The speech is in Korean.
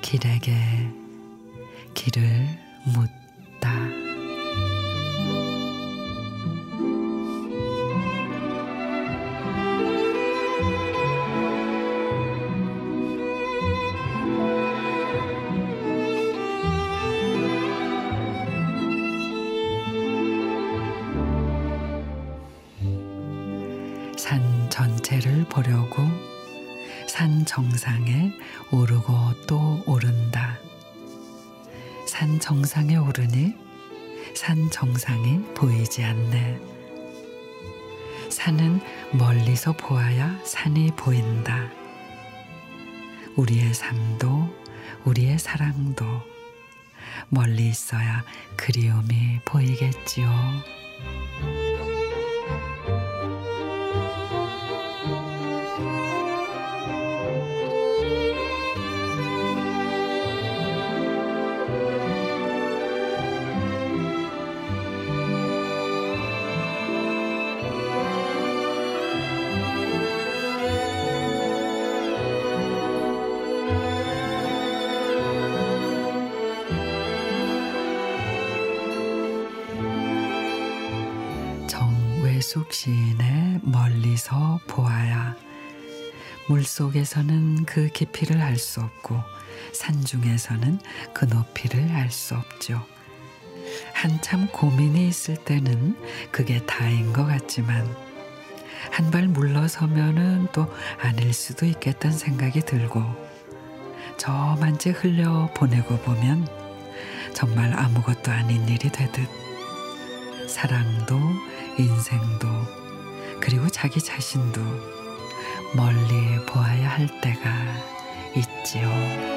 길에게 길을 묻 산 전체를 보려고 산 정상에 오르고 또 오른다. 산 정상에 오르니 산 정상이 보이지 않네. 산은 멀리서 보아야 산이 보인다. 우리의 삶도 우리의 사랑도 멀리 있어야 그리움이 보이겠지요. 정외숙 시인의 멀리서 보아야 물속에서는 그 깊이를 알 수 없고 산중에서는 그 높이를 알 수 없죠. 한참 고민이 있을 때는 그게 다인 것 같지만 한 발 물러서면은 또 아닐 수도 있겠다는 생각이 들고 저만 채 흘려 보내고 보면 정말 아무것도 아닌 일이 되듯 사랑도 인생도 그리고 자기 자신도 멀리 보아야 할 때가 있지요.